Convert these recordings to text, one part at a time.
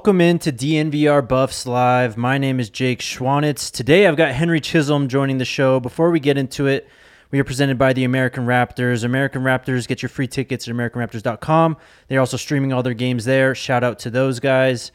Welcome into DNVR Buffs Live. My name is Jake Schwanitz. Today I've got Henry Chisholm joining the show. Before we get into it, we are presented by the American Raptors. American Raptors, get your free tickets at AmericanRaptors.com. They're also streaming all their games there. Shout out to those guys.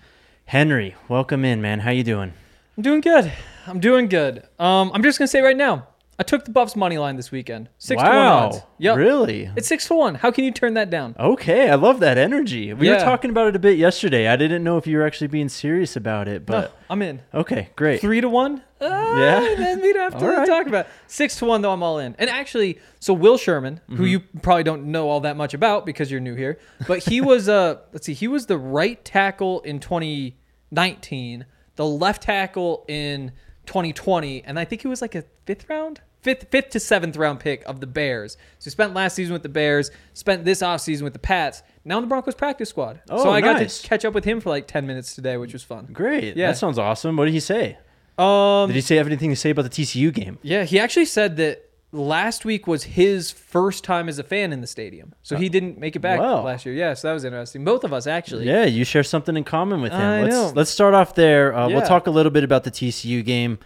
Henry, welcome in, man. How you doing? I'm doing good. I'm doing good. Um, I'm just gonna say right now, I took the Buffs money line this weekend. Six to one wow. odds. Yep. Really? It's six to one. How can you turn that down? Okay, I love that energy. We were talking about it a bit yesterday. I didn't know if you were actually being serious about it, No, but I'm in. okay, great. Three to one. Uh, Yeah? Then we'd have to right. talk about it. six to one though. I'm all in. And actually, so Will Sherman, Mm-hmm. who you probably don't know all that much about because you're new here, but he was uh let's see, he was the right tackle in 2019, the left tackle in 2020, and I think he was like a fifth round. Fifth, fifth to seventh round pick of the Bears. So he spent last season with the Bears, spent this offseason with the Pats. Now in the Broncos practice squad. Oh, so I got to catch up with him for like 10 minutes today, which was fun. Great. Yeah. That sounds awesome. What did he say? Um, Did he say have anything to say about the TCU game? Yeah, he actually said that last week was his first time as a fan in the stadium. So he didn't make it back Wow. last year. Yeah, so that was interesting. Both of us actually. Yeah, you share something in common with him. I let's know. let's start off there. Uh, We'll talk a little bit about the TCU game.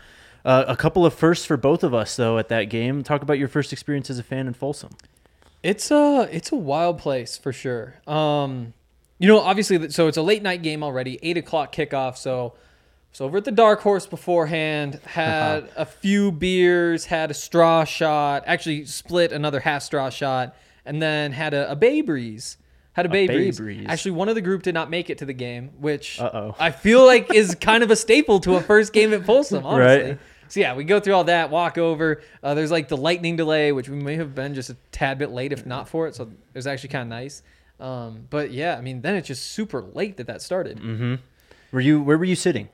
Uh, a couple of firsts for both of us though at that game. Talk about your first experience as a fan in Folsom. It's a it's a wild place for sure. Um, you know, obviously, th- so it's a late night game already, eight o'clock kickoff. So, so over at the Dark Horse beforehand, had a few beers, had a straw shot, actually split another half straw shot, and then had a, a Bay Breeze. Had a Bay, Bay Breeze. Breeze. Actually, one of the group did not make it to the game, which Uh-oh. I feel like is kind of a staple to a first game at Folsom, honestly. Right. So yeah, we go through all that, walk over. Uh, there's like the lightning delay, which we may have been just a tad bit late if not for it. So it was actually kind of nice. Um, but yeah, I mean, then it's just super late that that started. Mm-hmm. Were you where were you sitting?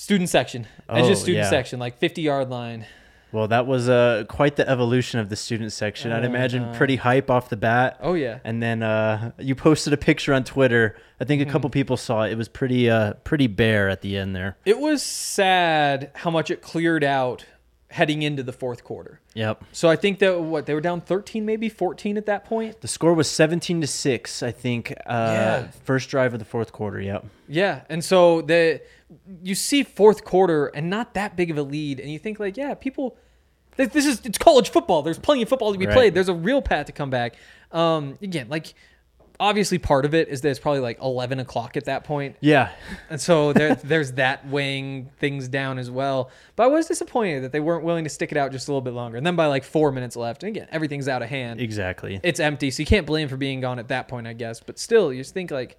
Student section, Oh, just student yeah. section, like 50 yard line. Well, that was uh, quite the evolution of the student section. I'd Oh, imagine no. pretty hype off the bat. Oh yeah, And then uh, you posted a picture on Twitter. I think a Mm-hmm. couple people saw it. It was pretty uh, pretty bare at the end there. it was sad how much it cleared out heading into the fourth quarter. Yep. So I think that what they were down 13, maybe 14 at that point. The score was 17 to 6, I think. Uh, Yeah. First drive of the fourth quarter. Yep. Yeah, and so the you see fourth quarter and not that big of a lead, and you think like, yeah, people, this, this is it's college football. There's plenty of football to be Right. played. There's a real path to come back. Um, again, like obviously part of it is that it's probably like 11 o'clock at that point, Yeah. and so there there's that weighing things down as well. But I was disappointed that they weren't willing to stick it out just a little bit longer. And then by like four minutes left, and again, everything's out of hand Exactly. it's empty, so you can't blame for being gone at that point, I guess. But still, you just think like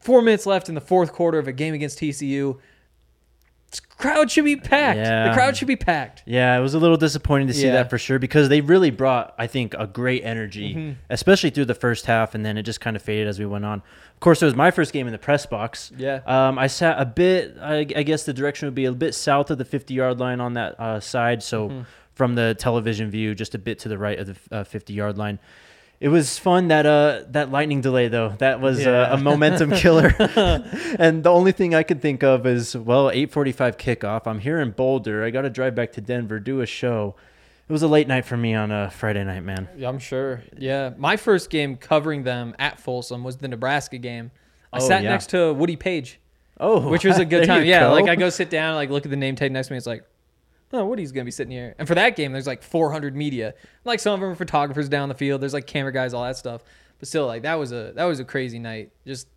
four minutes left in the fourth quarter of a game against TCU. Crowd should be packed. Yeah. The crowd should be packed. Yeah, it was a little disappointing to see Yeah. that for sure because they really brought, I think, a great energy, Mm-hmm. especially through the first half, and then it just kind of faded as we went on. Of course, it was my first game in the press box. Yeah. Um, I sat a bit. I, I guess the direction would be a bit south of the 50 yard line on that uh, side, so Mm-hmm. from the television view, just a bit to the right of the uh, 50 yard line. It was fun that uh that lightning delay though that was Yeah. uh, a momentum killer, and the only thing I could think of is well 8:45 kickoff. I'm here in Boulder. I got to drive back to Denver, do a show. It was a late night for me on a Friday night, man. Yeah, I'm sure. Yeah, my first game covering them at Folsom was the Nebraska game. I Oh, sat yeah. next to Woody Paige, Oh, which was a good time. Yeah, go. like I go sit down, like look at the name tag next to me. It's like, oh, Woody's gonna be sitting here. And for that game, there's like 400 media. Like some of them are photographers down the field. There's like camera guys, all that stuff. But still, like that was a that was a crazy night. Just,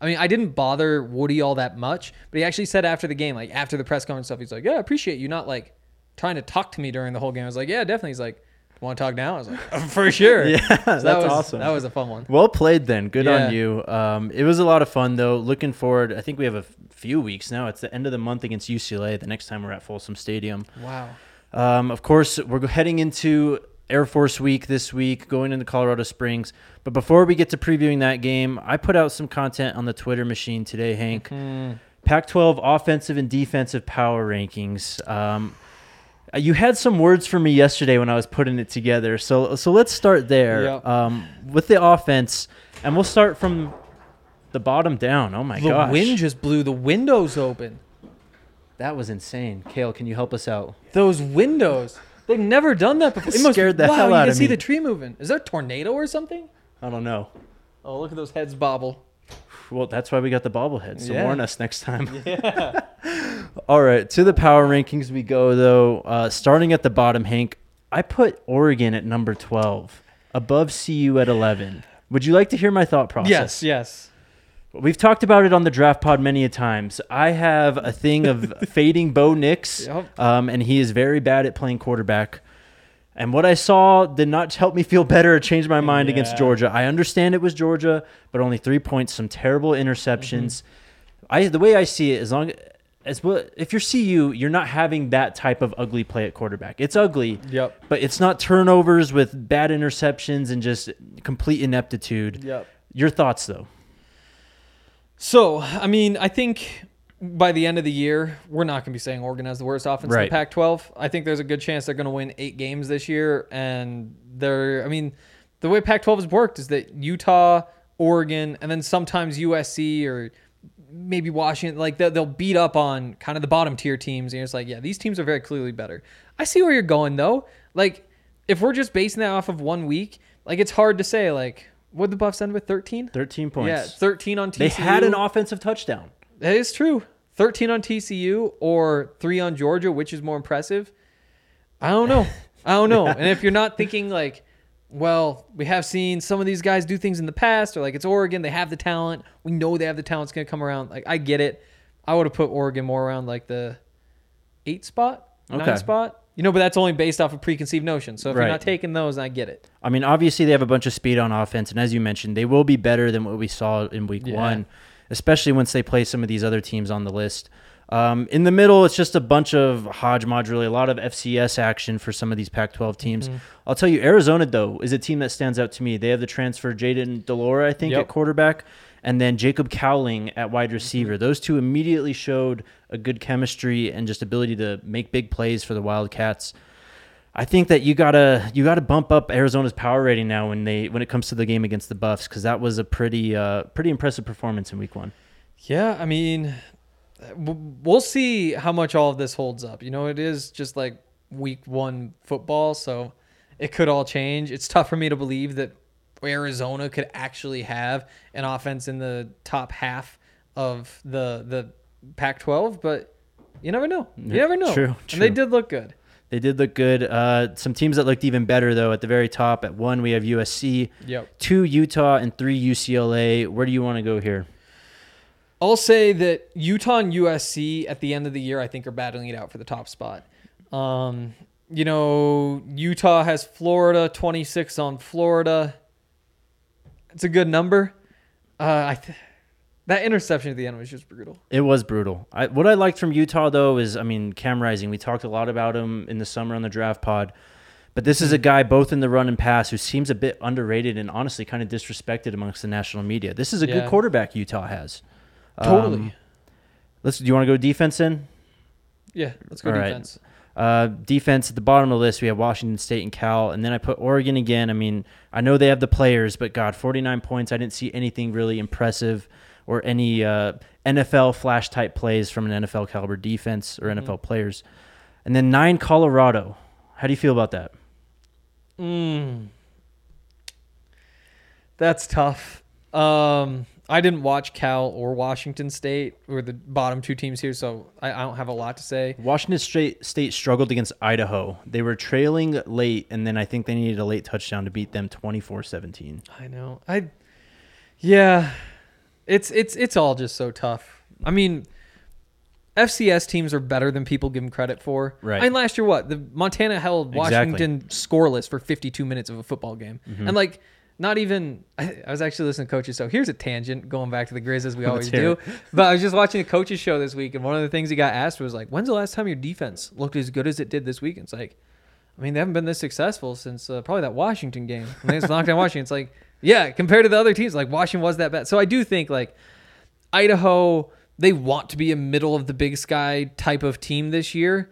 I mean, I didn't bother Woody all that much, but he actually said after the game, like after the press conference stuff, he's like, yeah, I appreciate you not like trying to talk to me during the whole game. I was like, yeah, definitely. He's like. Want to talk now? I was like, for sure. Yeah, So that's that was, awesome. That was a fun one. Well played then. Good Yeah. on you. Um, it was a lot of fun though. Looking forward. I think we have a few weeks now. It's the end of the month against UCLA. The next time we're at Folsom Stadium. Wow. Um, of course, we're heading into Air Force Week this week, going into Colorado Springs. But before we get to previewing that game, I put out some content on the Twitter machine today, Hank. Mm-hmm. Pac 12 offensive and defensive power rankings. Um, uh, you had some words for me yesterday when I was putting it together. So, so let's start there Yep. um, with the offense, and we'll start from the bottom down. Oh my The gosh. The wind just blew the windows open. That was insane. Kale, can you help us out? Those windows. They've never done that before. It It must- scared the wow, hell you out can of see the tree moving. Is there a tornado or something? I don't know. Oh, look at those heads bobble. Well, that's why we got the bobbleheads. So Yeah. warn us next time. Yeah. All right, to the power rankings we go though. Uh, starting at the bottom, Hank, I put Oregon at number twelve, above CU at eleven. Would you like to hear my thought process? Yes, yes. We've talked about it on the draft pod many a times. I have a thing of fading Bo Nix, Yep. um, and he is very bad at playing quarterback. And what I saw did not help me feel better or change my mind against Georgia. I understand it was Georgia, but only three points, some terrible interceptions. Mm-hmm. I the way I see it, as long as well, if you're CU, you're not having that type of ugly play at quarterback. It's ugly, Yep. but it's not turnovers with bad interceptions and just complete ineptitude. Yep. Your thoughts, though? So, I mean, I think by the end of the year, we're not going to be saying Oregon has the worst offense in Right. the Pac-12. I think there's a good chance they're going to win eight games this year, and they're. I mean, the way Pac-12 has worked is that Utah, Oregon, and then sometimes USC or maybe Washington, like they'll, they'll beat up on kind of the bottom tier teams, and it's like, yeah, these teams are very clearly better. I see where you're going though. Like, if we're just basing that off of one week, like it's hard to say. Like, what the Buffs end with 13? 13 points. Yeah, 13 on TCU. They had an offensive touchdown. That is true. 13 on TCU or 3 on Georgia, which is more impressive? I don't know. I don't know. And if you're not thinking like, well, we have seen some of these guys do things in the past, or like it's Oregon, they have the talent. We know they have the talent. It's going to come around. Like, I get it. I would have put Oregon more around like the eight spot, Okay. nine spot. You know, but that's only based off of preconceived notions. So if Right. you're not taking those, I get it. I mean, obviously they have a bunch of speed on offense, and as you mentioned, they will be better than what we saw in Week Yeah. One, especially once they play some of these other teams on the list. Um, in the middle, it's just a bunch of hodgepodge, really, a lot of FCS action for some of these Pac-12 teams. Mm-hmm. I'll tell you, Arizona though is a team that stands out to me. They have the transfer Jayden de Laura, I think, Yep. at quarterback, and then Jacob Cowling at wide Mm-hmm. receiver. Those two immediately showed a good chemistry and just ability to make big plays for the Wildcats. I think that you gotta you gotta bump up Arizona's power rating now when they when it comes to the game against the Buffs because that was a pretty uh, pretty impressive performance in Week One. Yeah, I mean, we'll see how much all of this holds up. You know, it is just like week one football, so it could all change. It's tough for me to believe that Arizona could actually have an offense in the top half of the the Pac-12, but you never know. You never know. true, And they did look good. They did look good. Uh, some teams that looked even better though at the very top. At one, we have USC, Yep. two Utah, and three UCLA. Where do you want to go here? I'll say that Utah and USC at the end of the year, I think, are battling it out for the top spot. Um, you know, Utah has Florida, 26 on Florida. It's a good number. Uh, I th- That interception at the end was just brutal. It was brutal. I, what I liked from Utah though is, I mean, Cam Rising. We talked a lot about him in the summer on the draft pod, but this is a guy both in the run and pass who seems a bit underrated and honestly kind of disrespected amongst the national media. This is a Yeah. good quarterback Utah has. Totally. Um, let's. Do you want to go defense in? Yeah, let's go All right. Defense. Uh, defense at the bottom of the list, we have Washington State and Cal, and then I put Oregon again. I mean, I know they have the players, but God, 49 points. I didn't see anything really impressive or any uh, NFL flash type plays from an NFL caliber defense or NFL players. And then nine, Colorado. How do you feel about that? Mm. That's tough. Um, I didn't watch Cal or Washington State, or the bottom two teams here, so I, I don't have a lot to say. Washington State, State struggled against Idaho. They were trailing late, and then I think they needed a late touchdown to beat them 24 17. I know. I, yeah, it's it's it's all just so tough. I mean, FCS teams are better than people give them credit for. Right. I mean, last year, what the Montana held Exactly. Washington scoreless for 52 minutes of a football game, Mm-hmm. and like. Not even. I, I was actually listening to coaches. So here's a tangent, going back to the Grizz as we always do. But I was just watching the coaches show this week, and one of the things he got asked was like, "When's the last time your defense looked as good as it did this week?" And it's like, I mean, they haven't been this successful since uh, probably that Washington game. When they just knocked down Washington. It's like, yeah, compared to the other teams, like Washington was that bad. So I do think like Idaho, they want to be a middle of the Big Sky type of team this year.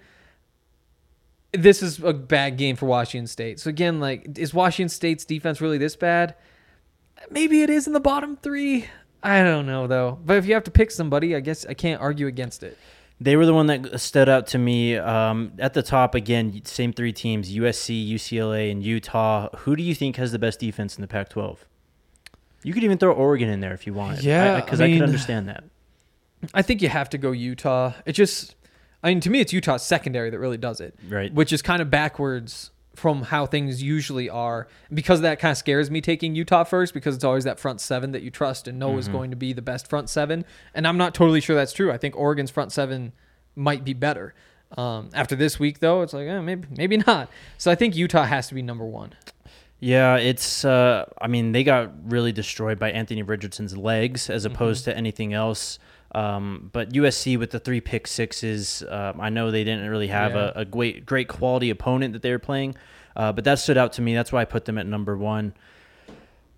This is a bad game for Washington State. So again, like, is Washington State's defense really this bad? Maybe it is in the bottom three. I don't know though. But if you have to pick somebody, I guess I can't argue against it. They were the one that stood out to me. Um, at the top, again, same three teams USC, UCLA, and Utah. Who do you think has the best defense in the Pac 12? You could even throw Oregon in there if you want. Yeah, Because I I, could mean- understand that. I think you have to go Utah. It just, I mean, to me, it's Utah's secondary that really does it, Right. which is kind of backwards from how things usually are. Because that kind of scares me taking Utah first because it's always that front seven that you trust and know is going to be the best front seven. And I'm not totally sure that's true. I think Oregon's front seven might be better. Um, after this week, though, it's like eh, maybe maybe not. So I think Utah has to be number one. Yeah, it's. Uh, I mean, they got really destroyed by Anthony Richardson's legs as Mm-hmm. opposed to anything else. Um, but USC with the three pick sixes, um, I know they didn't really have Yeah. a, a great, great quality opponent that they were playing, uh, but that stood out to me. That's why I put them at number one.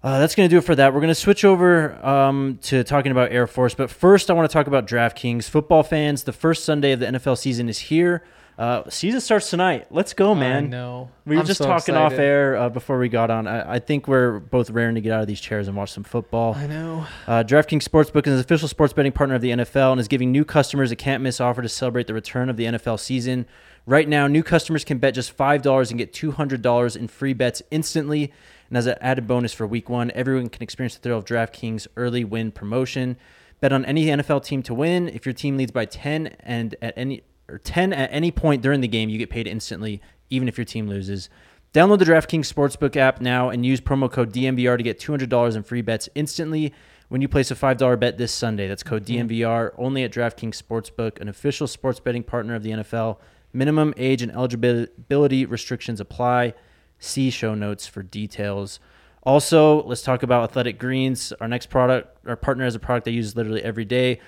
Uh, that's going to do it for that. We're going to switch over um, to talking about Air Force. But first, I want to talk about DraftKings. Football fans, the first Sunday of the NFL season is here. Uh, season starts tonight. Let's go, man. I know. We were I'm just so talking off air uh, before we got on. I, I think we're both raring to get out of these chairs and watch some football. I know. Uh, DraftKings Sportsbook is an official sports betting partner of the NFL and is giving new customers a can't miss offer to celebrate the return of the NFL season. Right now, new customers can bet just $5 and get $200 in free bets instantly. And as an added bonus for week one, everyone can experience the thrill of DraftKings early win promotion. Bet on any NFL team to win. If your team leads by 10 and at any or 10 at any point during the game, you get paid instantly, even if your team loses. Download the DraftKings Sportsbook app now and use promo code DNVR to get $200 in free bets instantly when you place a $5 bet this Sunday. That's code mm-hmm. DNVR only at DraftKings Sportsbook, an official sports betting partner of the NFL. Minimum age and eligibility restrictions apply. See show notes for details. Also, let's talk about Athletic Greens. Our next product, our partner has a product I use literally every day.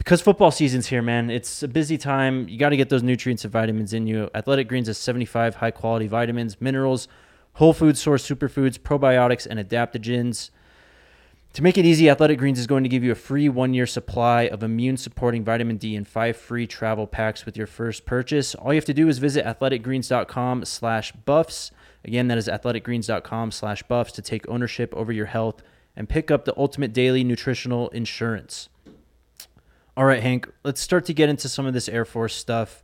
Because football season's here, man. It's a busy time. You got to get those nutrients and vitamins in you. Athletic Greens has 75 high quality vitamins, minerals, whole food source superfoods, probiotics, and adaptogens. To make it easy, Athletic Greens is going to give you a free one year supply of immune supporting vitamin D and five free travel packs with your first purchase. All you have to do is visit athleticgreens.com slash buffs. Again, that is athleticgreens.com slash buffs to take ownership over your health and pick up the ultimate daily nutritional insurance. All right, Hank, let's start to get into some of this Air Force stuff.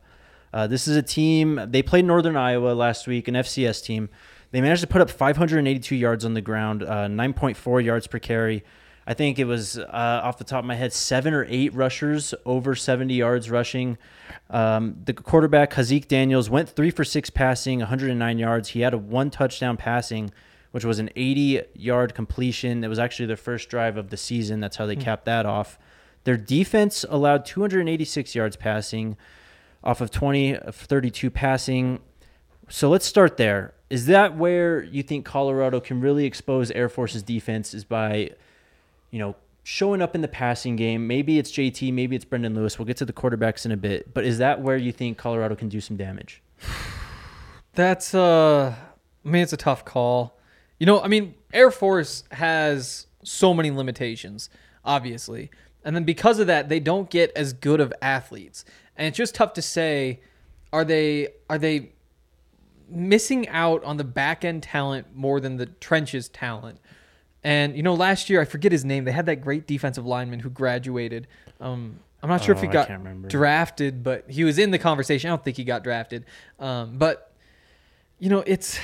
Uh, this is a team, they played Northern Iowa last week, an FCS team. They managed to put up 582 yards on the ground, uh, 9.4 yards per carry. I think it was uh, off the top of my head, seven or eight rushers over 70 yards rushing. Um, the quarterback, Haaziq Daniels, went three for six passing, 109 yards. He had a one touchdown passing, which was an 80 yard completion. That was actually their first drive of the season. That's how they capped that off. Their defense allowed 286 yards passing off of 20 of 32 passing. So let's start there. Is that where you think Colorado can really expose Air Force's defense is by, you know, showing up in the passing game. Maybe it's JT, maybe it's Brendan Lewis. We'll get to the quarterbacks in a bit. But is that where you think Colorado can do some damage? That's uh I mean it's a tough call. You know, I mean Air Force has so many limitations, obviously. And then because of that, they don't get as good of athletes. And it's just tough to say are they are they missing out on the back end talent more than the trenches talent? And you know, last year I forget his name. They had that great defensive lineman who graduated. Um, I'm not sure if he Oh, got drafted, but he was in the conversation. I don't think he got drafted. Um, but you know, it's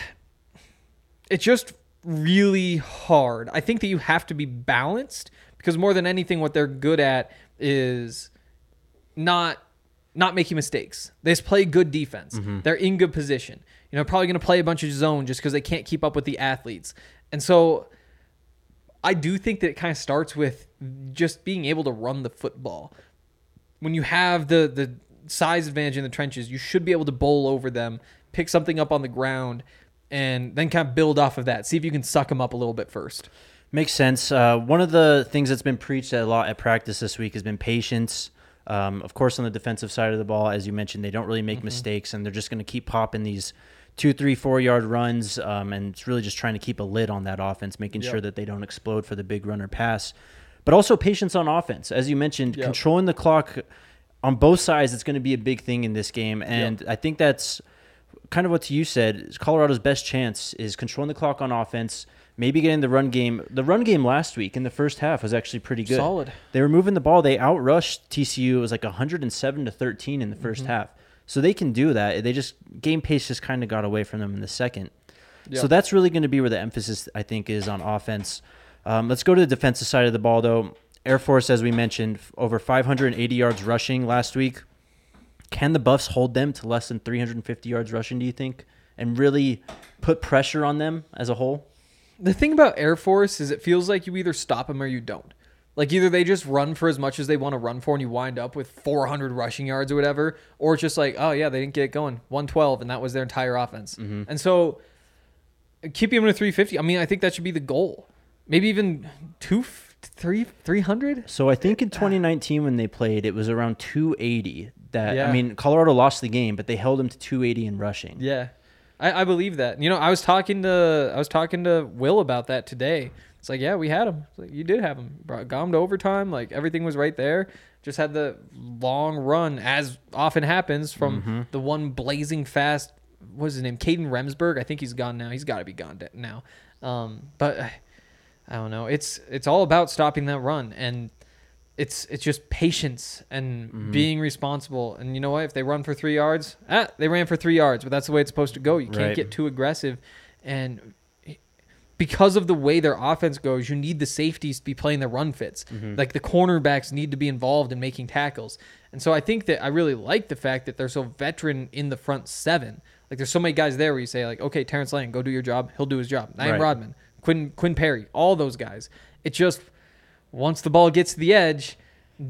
it's just really hard. I think that you have to be balanced because more than anything, what they're good at is not not making mistakes. They just play good defense. Mm-hmm. They're in good position. You know, probably going to play a bunch of zone just because they can't keep up with the athletes. And so I do think that it kind of starts with just being able to run the football. When you have the the size advantage in the trenches, you should be able to bowl over them, pick something up on the ground, and then kind of build off of that. See if you can suck them up a little bit first. Makes sense. Uh, one of the things that's been preached a lot at practice this week has been patience. Um, of course, on the defensive side of the ball, as you mentioned, they don't really make mistakes, and they're just going to keep popping these two, three, four yard runs, um, and it's really just trying to keep a lid on that offense, making sure that they don't explode for the big runner pass. But also patience on offense, as you mentioned, Yep. controlling the clock on both sides. It's going to be a big thing in this game, and I think that's kind of what you said. Colorado's best chance is controlling the clock on offense, maybe getting the run game. The run game last week in the first half was actually pretty good. Solid. They were moving the ball. They outrushed TCU. It was like 107 to 13 in the 1st Mm-hmm. half. So they can do that. They just game pace just kind of got away from them in the second. So that's really going to be where the emphasis I think is on offense. Um, let's go to the defensive side of the ball though. Air Force, as we mentioned, over 580 yards rushing last week. Can the Buffs hold them to less than 350 yards rushing? Do you think, and really put pressure on them as a whole? The thing about Air Force is it feels like you either stop them or you don't. Like either they just run for as much as they want to run for and you wind up with 400 rushing yards or whatever, or it's just like, oh yeah, they didn't get it going. 112 and that was their entire offense. Mm-hmm. And so keeping them to 350, I mean, I think that should be the goal. Maybe even two, three, 300? So I think in 2019 when they played, it was around 280. That Yeah. I mean, Colorado lost the game, but they held them to 280 in rushing. Yeah, I, I believe that. You know, I was talking to I was talking to Will about that today. It's like, yeah, we had him. Like, you did have him. Brought, got him to overtime. Like everything was right there. Just had the long run, as often happens, from the one blazing fast. What's his name? Kadin Remsberg. I think he's gone now. He's got to be gone now. Um, but I don't know. It's it's all about stopping that run and it's it's just patience and being responsible. And you know what? If they run for three yards, ah, they ran for three yards, but that's the way it's supposed to go. You can't Right. get too aggressive, and because of the way their offense goes, you need the safeties to be playing the run fits. Like the cornerbacks need to be involved in making tackles. And so I think that I really like the fact that they're so veteran in the front seven. Like there's so many guys there where you say like, okay, Terrence Lang, go do your job. He'll do his job. Ryan Right. Rodman, Quinn Quinn Perry, all those guys. It just once the ball gets to the edge,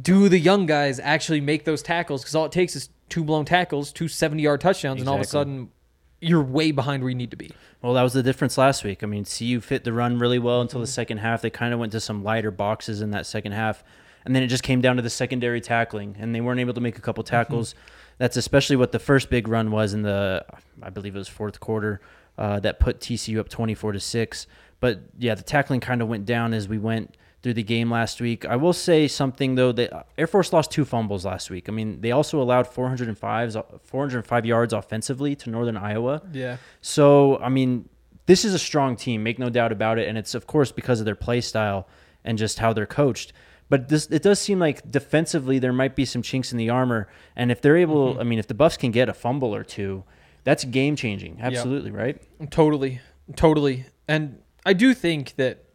do the young guys actually make those tackles? Because all it takes is two blown tackles, two 70 yard touchdowns, and all of a sudden you're way behind where you need to be. Well, that was the difference last week. I mean, CU fit the run really well until the second half. They kind of went to some lighter boxes in that second half. And then it just came down to the secondary tackling, and they weren't able to make a couple tackles. That's especially what the first big run was in the, I believe it was fourth quarter, uh, that put TCU up 24 to 6. But yeah, the tackling kind of went down as we went through the game last week. I will say something, though, that uh, Air Force lost two fumbles last week. I mean, they also allowed 405, 405 yards offensively to Northern Iowa. Yeah. So, I mean, this is a strong team, make no doubt about it, and it's of course because of their play style and just how they're coached. But this it does seem like defensively there might be some chinks in the armor, and if they're able, mm-hmm. I mean, if the Buffs can get a fumble or two, that's game changing. Absolutely, right? Totally, totally. And I do think that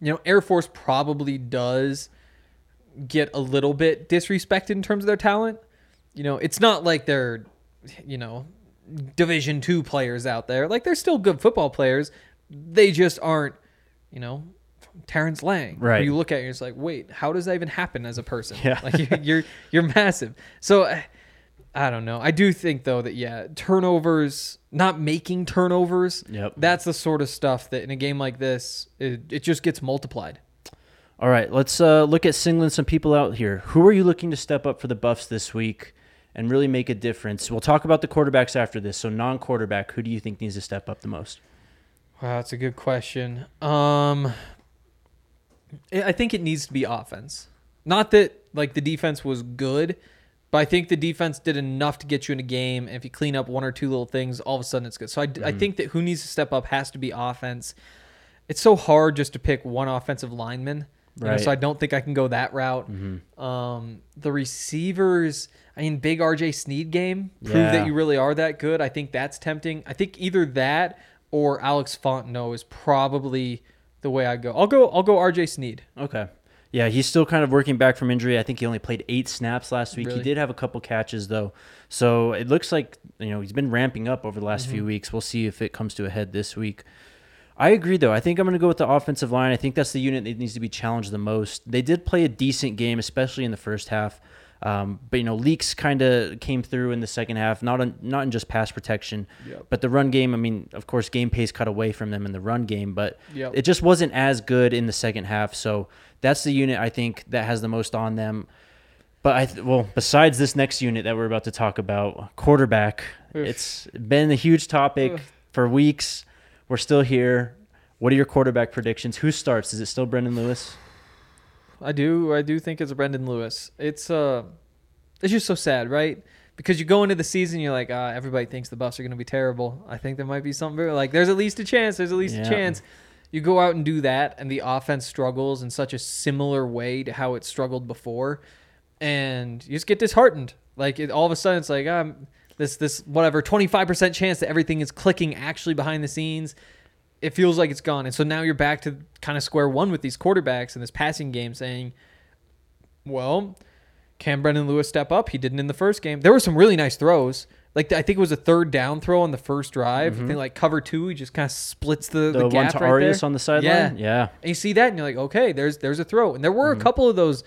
you know Air Force probably does get a little bit disrespected in terms of their talent. You know, it's not like they're you know Division two players out there. Like they're still good football players. They just aren't you know Terrence Lang. Right. You look at it, and you're just like, wait, how does that even happen as a person? Yeah. Like you're you're, you're massive. So. Uh, I don't know. I do think though that yeah, turnovers, not making turnovers. Yep. That's the sort of stuff that in a game like this, it, it just gets multiplied. All right, let's uh, look at singling some people out here. Who are you looking to step up for the Buffs this week and really make a difference? We'll talk about the quarterbacks after this. So, non quarterback, who do you think needs to step up the most? Wow, that's a good question. Um, I I think it needs to be offense. Not that like the defense was good, but I think the defense did enough to get you in a game. And if you clean up one or two little things, all of a sudden it's good. So I, I Mm-hmm. think that who needs to step up has to be offense. It's so hard just to pick one offensive lineman. you know, Right. Mm-hmm. so I don't think I can go that route. Um, the receivers, I mean, big RJ Sneed game prove Yeah. that you really are that good. I think that's tempting. I think either that or Alex Fontenot is probably the way I go. I'll go. I'll go RJ Sneed. Okay. Yeah, he's still kind of working back from injury. I think he only played eight snaps last week. Really? He did have a couple catches though, so it looks like you know he's been ramping up over the last Mm-hmm. few weeks. We'll see if it comes to a head this week. I agree though. I think I'm going to go with the offensive line. I think that's the unit that needs to be challenged the most. They did play a decent game, especially in the first half. Um, but you know, leaks kind of came through in the second half, not on, not in just pass protection, Yep. but the run game. I mean, of course, game pace cut away from them in the run game, but Yep. it just wasn't as good in the second half. So that's the unit I think that has the most on them. But I th- well, besides this next unit that we're about to talk about, quarterback, Oof. it's been a huge topic Oof. for weeks. We're still here. What are your quarterback predictions? Who starts? Is it still Brendan Lewis? I do. I do think it's Brendan Lewis. It's uh, it's just so sad, right? Because you go into the season, you're like, ah, everybody thinks the Buffs are going to be terrible. I think there might be something like there's at least a chance. There's at least Yeah. a chance. You go out and do that, and the offense struggles in such a similar way to how it struggled before, and you just get disheartened. Like it, all of a sudden, it's like um, this this whatever 25% chance that everything is clicking actually behind the scenes it feels like it's gone. And so now you're back to kind of square one with these quarterbacks in this passing game saying, well, can Brendan Lewis step up? He didn't in the first game. There were some really nice throws. Like I think it was a third down throw on the first drive. I think like cover two, he just kind of splits the, Mm-hmm. The, the, one to right Arias there. on the sideline? Yeah. Yeah. And you see that, and you're like, okay, there's there's a throw, and there were Mm-hmm. a couple of those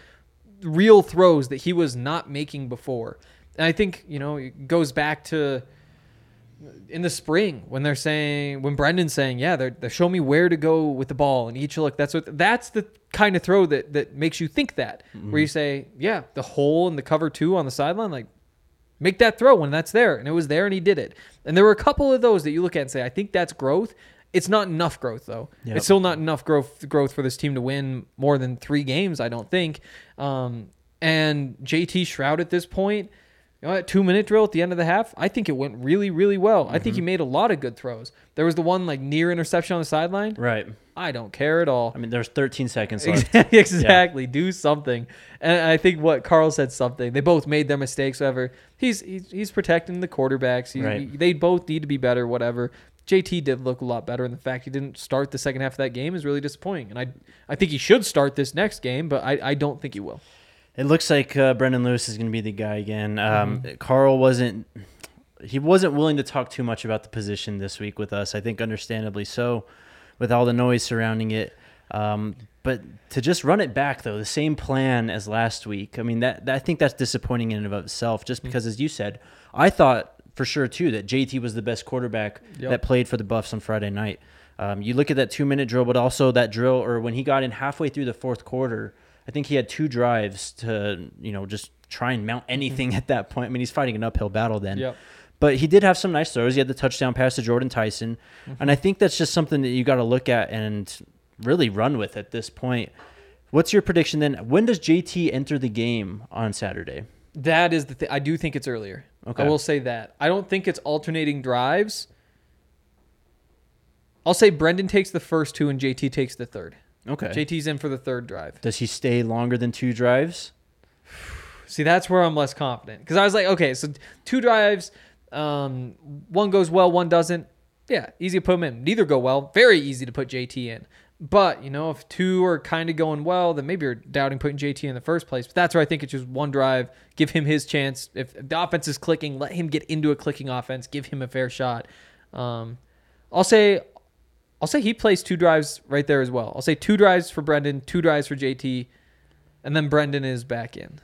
real throws that he was not making before. And I think you know it goes back to in the spring when they're saying when Brendan's saying, yeah, they're, they show me where to go with the ball and each look. That's what that's the kind of throw that that makes you think that where you say, yeah, the hole in the cover two on the sideline, like make that throw when that's there, and it was there, and he did it. And there were a couple of those that you look at and say, I think that's growth. It's not enough growth though. Yep. It's still not enough growth growth for this team to win more than three games. I don't think. Um, and JT Shrout at this point, you know, that two minute drill at the end of the half, I think it went really, really well. I Mm-hmm. think he made a lot of good throws. There was the one like near interception on the sideline. Right. I don't care at all. I mean, there's 13 seconds left. Exactly. exactly. Do something. And I think what Karl said something. They both made their mistakes. Whatever. He's he's, he's protecting the quarterbacks. He, Right. he- they both need to be better. Whatever. JT did look a lot better, and the fact he didn't start the second half of that game is really disappointing. And I I think he should start this next game, but I, I don't think he will. It looks like uh, Brendan Lewis is going to be the guy again. Um, Mm-hmm. Karl wasn't he wasn't willing to talk too much about the position this week with us. I think understandably so, with all the noise surrounding it. Um, but to just run it back though, the same plan as last week. I mean that, that I think that's disappointing in and of itself. Mm-hmm. Just because, as you said, I thought for sure too that JT was the best quarterback Yep. that played for the Buffs on Friday night. Um, you look at that two minute drill, but also that drill, or when he got in halfway through the fourth quarter, I think he had two drives to, you know, just try and mount mm-hmm. anything at that point. I mean, he's fighting an uphill battle then. Yep. But he did have some nice throws. He had the touchdown pass to Jordan Tyson. Mm-hmm. And I think that's just something that you got to look at and really run with at this point. What's your prediction then? When does JT enter the game on Saturday? That is the thing. I do think it's earlier. Okay. I will say that. I don't think it's alternating drives. I'll say Brendan takes the first two and JT takes the third. Okay. JT's in for the third drive. Does he stay longer than two drives? See, that's where I'm less confident because I was like, okay, so two drives, um, one goes well, one doesn't. Yeah, easy to put him in. Neither go well. Very easy to put JT in. But you know, if two are kind of going well, then maybe you're doubting putting JT in the first place. But that's where I think it's just one drive. Give him his chance. If the offense is clicking, let him get into a clicking offense. Give him a fair shot. Um, I'll say, I'll say he plays two drives right there as well. I'll say two drives for Brendan, two drives for JT, and then Brendan is back in,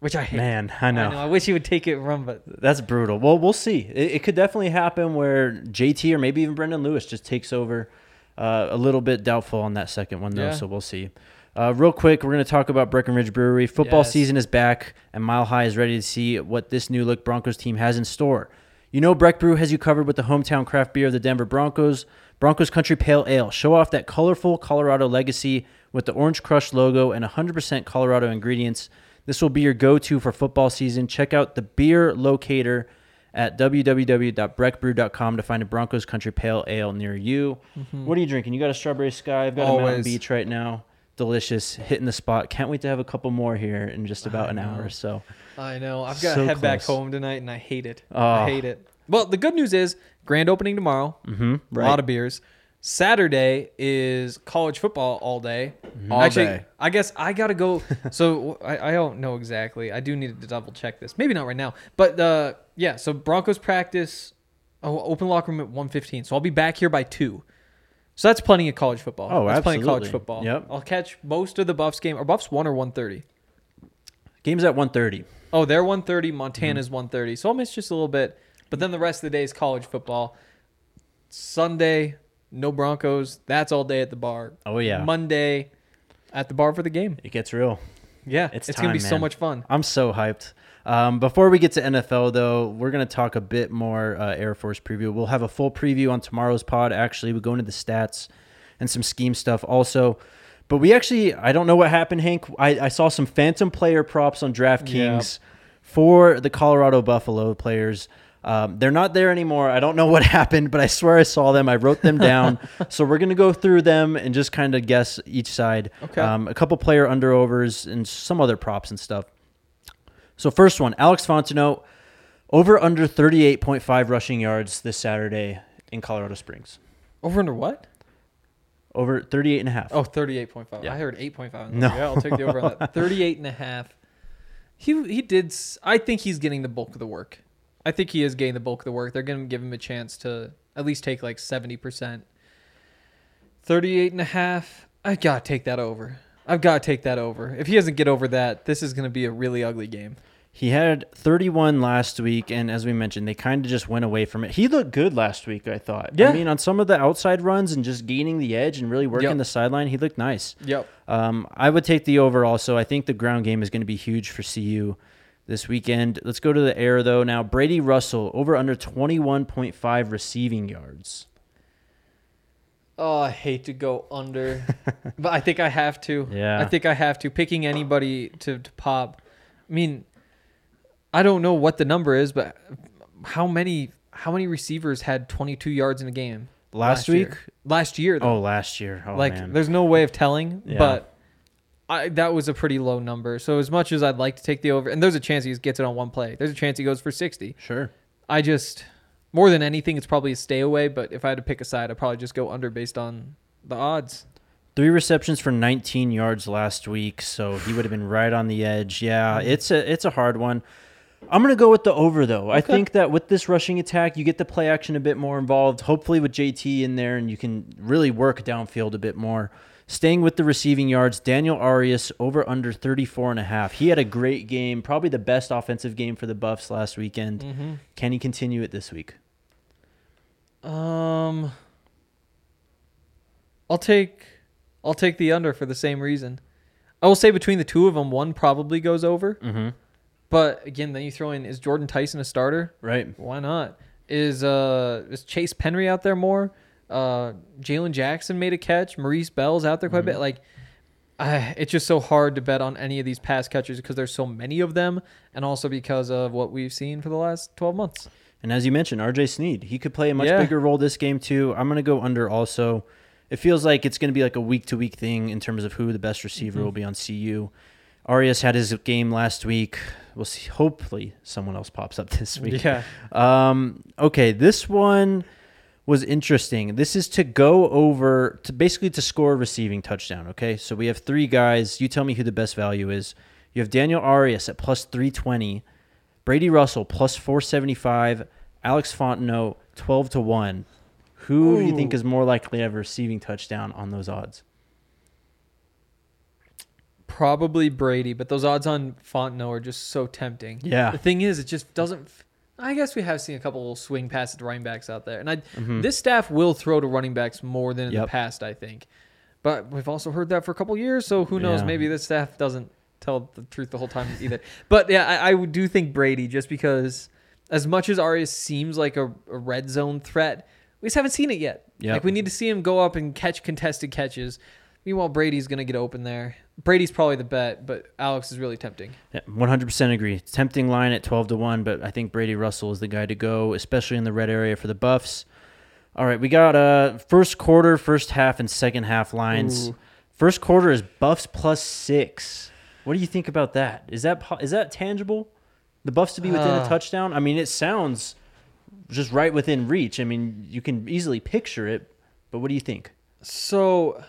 which I hate. Man, I know. I know. I wish he would take it from, but That's brutal. Well, we'll see. It, it could definitely happen where JT or maybe even Brendan Lewis just takes over. Uh, a little bit doubtful on that second one though, Yeah. so we'll see. Uh, real quick, we're going to talk about Breckenridge Brewery. Football Yes. season is back, and Mile High is ready to see what this new look Broncos team has in store. You know, Breck Brew has you covered with the hometown craft beer of the Denver Broncos, Broncos Country Pale Ale. Show off that colorful Colorado legacy with the Orange Crush logo and 100% Colorado ingredients. This will be your go to for football season. Check out the beer locator at www.breckbrew.com to find a Broncos Country Pale Ale near you. Mm-hmm. What are you drinking? You got a Strawberry Sky. I've got a Mountain Beach right now. Delicious, hitting the spot. Can't wait to have a couple more here in just about an hour or so. I know. I've got So to head back close. home tonight, and I hate it. Oh. I hate it. Well, the good news is grand opening tomorrow. Mm-hmm. A lot of beers. Saturday is college football all day. All Actually, day. I guess I gotta go. so I, I don't know exactly. I do need to double check this. Maybe not right now, but uh, yeah. So Broncos practice. Oh, open locker room at 1.15. So I'll be back here by two. So that's plenty of college football. Oh, that's plenty of college football. Yep. I'll catch most of the Buffs game. Or Buffs one or 1.30. Game's at one thirty. Oh, they're 130. Mm-hmm. Montana's 130. So I'll miss just a little bit. But then the rest of the day is college football. Sunday, no Broncos. That's all day at the bar. Oh, yeah. Monday, at the bar for the game. It gets real. Yeah, It's it's, gonna be time, so much fun. I'm so hyped. Um, before we get to NFL, though, we're going to talk a bit more uh, Air Force preview. We'll have a full preview on tomorrow's pod. Actually, we go into the stats and some scheme stuff also. But we actually, I don't know what happened, Hank. I, I saw some phantom player props on DraftKings for the Colorado Buffalo players. Um, they're not there anymore. I don't know what happened, but I swear I saw them. I wrote them down. so we're going to go through them and just kind of guess each side. Okay. Um, a couple player underovers and some other props and stuff. So first one, Alex Fontenot, over under 38.5 rushing yards this Saturday in Colorado Springs. Over under what? Over 38 and a half. Oh, 38.5. Yeah. I heard 8.5. No. Yeah, I'll take the over on that. 38 and a half. He, he did. I think he's getting the bulk of the work. I think he is getting the bulk of the work. They're going to give him a chance to at least take like 70%. 38 and a half. I got to take that over. I've got to take that over. If he doesn't get over that, this is going to be a really ugly game. He had 31 last week, and as we mentioned, they kind of just went away from it. He looked good last week, I thought. Yeah. I mean, on some of the outside runs and just gaining the edge and really working Yep. the sideline, he looked nice. Yep. Um, I would take the over also. I think the ground game is going to be huge for CU this weekend. Let's go to the air, though. Now, Brady Russell, over under 21.5 receiving yards. Oh, I hate to go under, but I think I have to. Yeah. I think I have to. Picking anybody to, to pop. I mean, I don't know what the number is, but how many how many receivers had 22 yards in a game Last, year? week? Last year, though. Oh, last year. Oh, like man. there's no way of telling, Yeah. but I that was a pretty low number. So as much as I'd like to take the over, and there's a chance he gets it on one play. There's a chance he goes for 60. Sure. I just more than anything, it's probably a stay away. But if I had to pick a side, I'd probably just go under based on the odds. Three receptions for 19 yards last week, so he would have been right on the edge. Yeah, hmm. it's a it's a hard one. I'm gonna go with the over though. I think that with this rushing attack, you get the play action a bit more involved. Hopefully with JT in there, and you can really work downfield a bit more. Staying with the receiving yards, Daniel Arias over under 34 and a half. He had a great game, probably the best offensive game for the Buffs last weekend. Mm-hmm. Can he continue it this week? Um, I'll take I'll take the under for the same reason. I will say between the two of them, one probably goes over. Mm-hmm. But again, then you throw in is Jordan Tyson a starter? Right. Why not? Is uh is Chase Penry out there more? Uh, Jalen Jackson made a catch. Maurice Bell's out there quite a bit. Like, uh, it's just so hard to bet on any of these pass catchers because there's so many of them, and also because of what we've seen for the last 12 months. And as you mentioned, RJ Sneed, he could play a much Yeah. bigger role this game too. I'm going to go under also. It feels like it's going to be like a week to week thing in terms of who the best receiver Mm-hmm. will be on CU. Arias had his game last week. We'll see. Hopefully, someone else pops up this week. Yeah. Um, okay, this one was interesting. This is to go over to basically to score a receiving touchdown. Okay, so we have three guys. You tell me who the best value is. You have Daniel Arias at plus three twenty, Brady Russell plus four seventy five, Alex Fontenot twelve to one. Who do you think is more likely to have a receiving touchdown on those odds? Probably Brady, but those odds on Fontenot are just so tempting. Yeah. The thing is, it just doesn't. I guess we have seen a couple little swing passes to running backs out there, and I mm-hmm. this staff will throw to running backs more than in Yep. the past. I think, But we've also heard that for a couple years, so who knows? Yeah. Maybe this staff doesn't tell the truth the whole time either. But yeah, I, I do think Brady just because as much as Arias seems like a, a red zone threat, we just haven't seen it yet. Yep. Like we need to see him go up and catch contested catches. Meanwhile, Brady's gonna get open there. Brady's probably the bet, but Alex is really tempting. Yeah, 100% agree. Tempting line at 12 to 1, but I think Brady Russell is the guy to go, especially in the red area for the Buffs. All right, we got uh first quarter, first half, and second half lines. Ooh. First quarter is Buffs plus six. What do you think about that? Is that is that tangible? The Buffs to be within a Uh. touchdown? I mean, it sounds just right within reach. I mean, you can easily picture it, but what do you think? So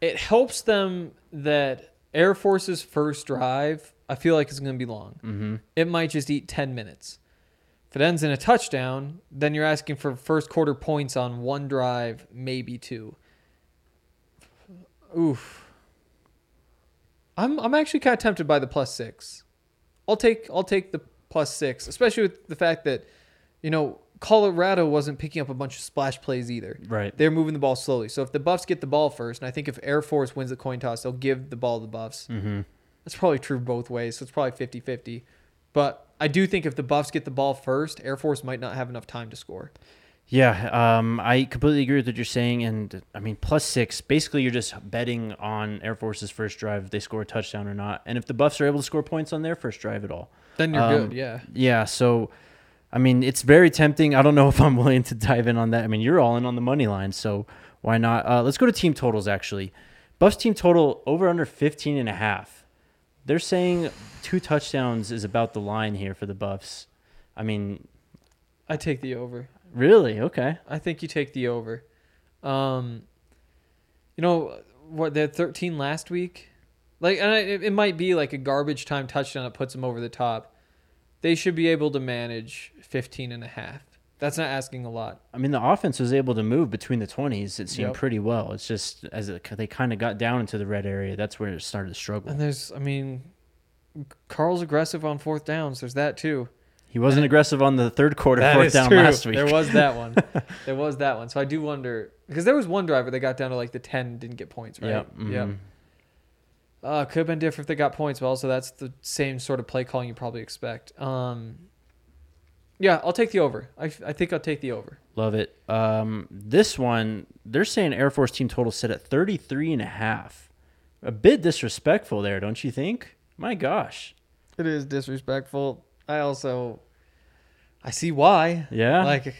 it helps them that Air Force's first drive, I feel like is going to be long. Mm-hmm. It might just eat 10 minutes. If it ends in a touchdown, then you're asking for first quarter points on one drive, maybe two. Oof. I'm I'm actually kind of tempted by the plus six. I'll take I'll take the plus six, especially with the fact that, you know, Colorado wasn't picking up a bunch of splash plays either. Right. They're moving the ball slowly. So if the Buffs get the ball first, and I think if Air Force wins the coin toss, they'll give the ball to the Buffs. Mm-hmm. That's probably true both ways. So it's probably 50 50. But I do think if the Buffs get the ball first, Air Force might not have enough time to score. Yeah, um, I completely agree with what you're saying, and I mean plus six. Basically, you're just betting on Air Force's first drive if they score a touchdown or not, and if the Buffs are able to score points on their first drive at all. Then you're Um, good. Yeah. Yeah, so I mean it's very tempting. I don't know if I'm willing to dive in on that. I mean you're all in on the money line, so why not? Uh, let's go to team totals actually. Buffs team total over under 15 and a half. They're saying two touchdowns is about the line here for the Buffs. I mean, I take the over. Really? Okay. I think you take the over. Um, you know what? They had 13 last week. Like, and I, it, it might be like a garbage time touchdown that puts them over the top. They should be able to manage 15 and a half. That's not asking a lot. I mean, the offense was able to move between the 20s. It seemed Yep. pretty well. It's just as it, they kind of got down into the red area, that's where it started to struggle. And there's, I mean, Karl's aggressive on fourth downs. There's that too. He wasn't aggressive on the third quarter That fourth down true. last week. There was that one. there was that one. So I do wonder because there was one driver that got down to like the 10 didn't get points, right? Yep. Yep. mhm. Uh, could have been different if they got points, but also that's the same sort of play calling you probably expect. Um, yeah, I'll take the over. I, I think I'll take the over. Love it. Um, this one, they're saying Air Force team total set at 33 and a half. A bit disrespectful there, don't you think? My gosh. It is disrespectful. I also, I see why. Yeah. Like,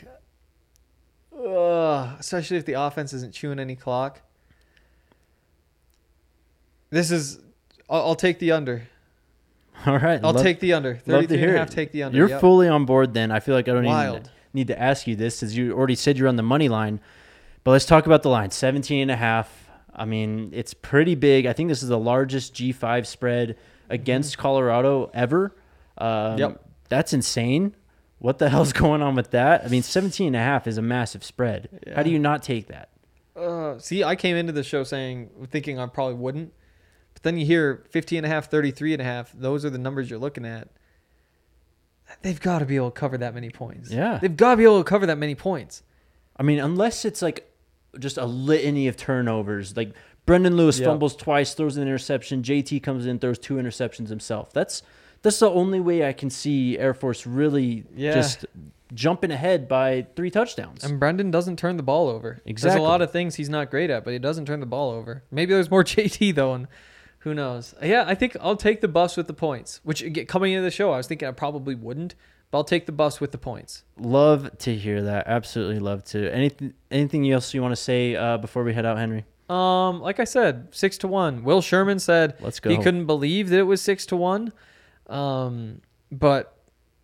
uh, especially if the offense isn't chewing any clock. This is, I'll, I'll take the under. All right. I'll love- take the under. love to 33 and a half, it. take the under. You're Yep. fully on board then. I feel like I don't even need to ask you this as you already said you're on the money line. But let's talk about the line 17 and a half. I mean, it's pretty big. I think this is the largest G5 spread against Colorado ever. Um, Yep. That's insane. What the hell's going on with that? I mean, 17 and a half is a massive spread. How do you not take that? Uh, see, I came into the show saying, thinking I probably wouldn't. But then you hear 50 and a half, 33 and a half. Those are the numbers you're looking at. They've got to be able to cover that many points. Yeah. They've got to be able to cover that many points. I mean, unless it's like just a litany of turnovers, like Brendon Lewis Yep. fumbles twice, throws an interception. JT comes in, throws two interceptions himself. That's that's the only way I can see Air Force really Yeah. just jumping ahead by three touchdowns. And Brendon doesn't turn the ball over. Exactly. There's a lot of things he's not great at, but he doesn't turn the ball over. Maybe there's more JT though, and who knows? Yeah, I think I'll take the Buffs with the points. Which coming into the show, I was thinking I probably wouldn't, but I'll take the Buffs with the points. love to hear that. Absolutely love to. Anything anything else you want to say uh, before we head out, Henry? Um, like I said, six to one. Will Sherman said Let's go. he couldn't believe that it was six to one. Um, but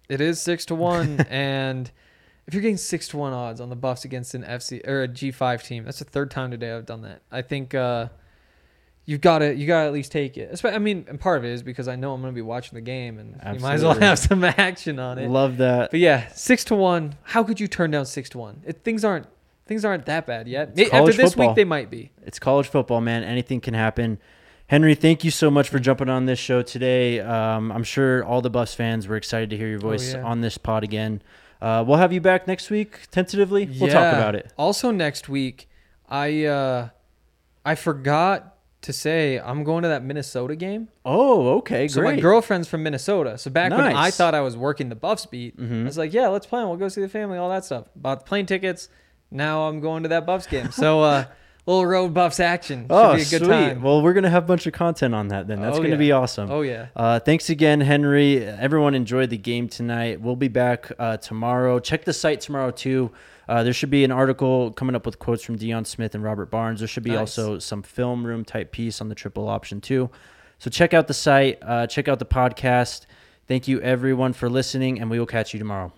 it is six to one, and if you're getting six to one odds on the Buffs against an FC or a G five team, that's the third time today I've done that. I think uh, you've got to you got to at least take it. I mean, and part of it is because I know I'm going to be watching the game, and you might as well have some action on it. Love that. But yeah, six to one. How could you turn down six to one? It, things aren't things aren't that bad yet. It's After this football. week, they might be. It's college football, man. Anything can happen. Henry, thank you so much for jumping on this show today. Um, I'm sure all the Buffs fans were excited to hear your voice Oh, yeah. on this pod again. Uh, we'll have you back next week, tentatively. We'll talk about it. Also next week, I uh I forgot to say I'm going to that Minnesota game. Oh, okay, So great. my girlfriend's from Minnesota. So back when I Mm-hmm. thought I was working the Buffs beat, I was like, yeah, let's plan. We'll go see the family, all that stuff. Bought the plane tickets. Now I'm going to that Buffs game. So uh, little road Buffs action. Should Oh, be a good sweet. time. Well, we're gonna have a bunch of content on that then. That's Oh, gonna yeah. be awesome. Oh, yeah. Uh, thanks again, Henry. Everyone enjoyed the game tonight. We'll be back uh, tomorrow. Check the site tomorrow too. Uh, there should be an article coming up with quotes from Deion Smith and Robert Barnes. There should be Nice. also some film room type piece on the triple option too. So check out the site. Uh, check out the podcast. Thank you everyone for listening, and we will catch you tomorrow.